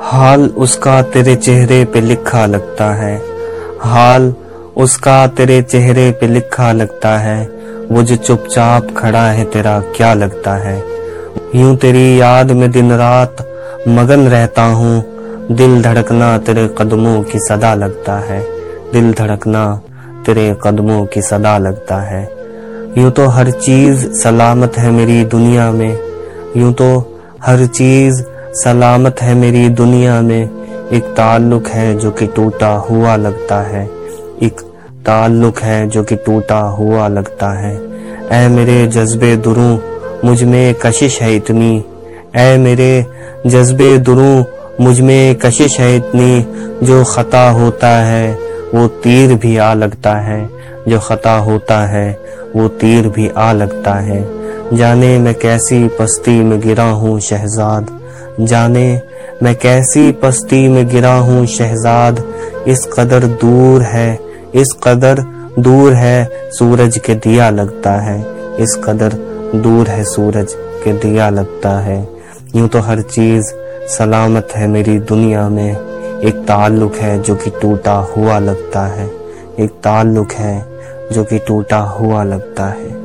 हाल उसका तेरे चेहरे पे लिखा लगता है। हाल उसका तेरे चेहरे पे लिखा लगता है। वो जो चुपचाप खड़ा है, तेरा क्या लगता है? यूँ तेरी याद में दिन रात मगन रहता हूँ। दिल धड़कना तेरे कदमों की सदा लगता है। दिल धड़कना तेरे कदमों की सदा लगता है। यूँ तो हर चीज़ सलामत है मेरी दुनिया में। यूँ तो हर चीज़ सलामत है मेरी दुनिया में एक ताल्लुक है जो कि टूटा हुआ लगता है। एक ताल्लुक है जो कि टूटा हुआ लगता है। ऐ मेरे जज्बे दुरू, मुझमें कशिश है इतनी। ऐ मेरे जज्बे दुरू, मुझमें कशिश है इतनी। जो खता होता है, वो तीर भी आ लगता है। जो खता होता है, वो तीर भी आ लगता है। जाने मैं कैसी पस्ती में गिरा हूँ, शहजाद। जाने मैं कैसी पस्ती में गिरा हूँ शहजाद। इस कदर दूर है, इस कदर दूर है, सूरज के दिया लगता है। इस कदर दूर है, सूरज के दिया लगता है। यूँ तो हर चीज़ सलामत है मेरी दुनिया में। एक ताल्लुक है जो कि टूटा हुआ लगता है। एक ताल्लुक है जो कि टूटा हुआ लगता है।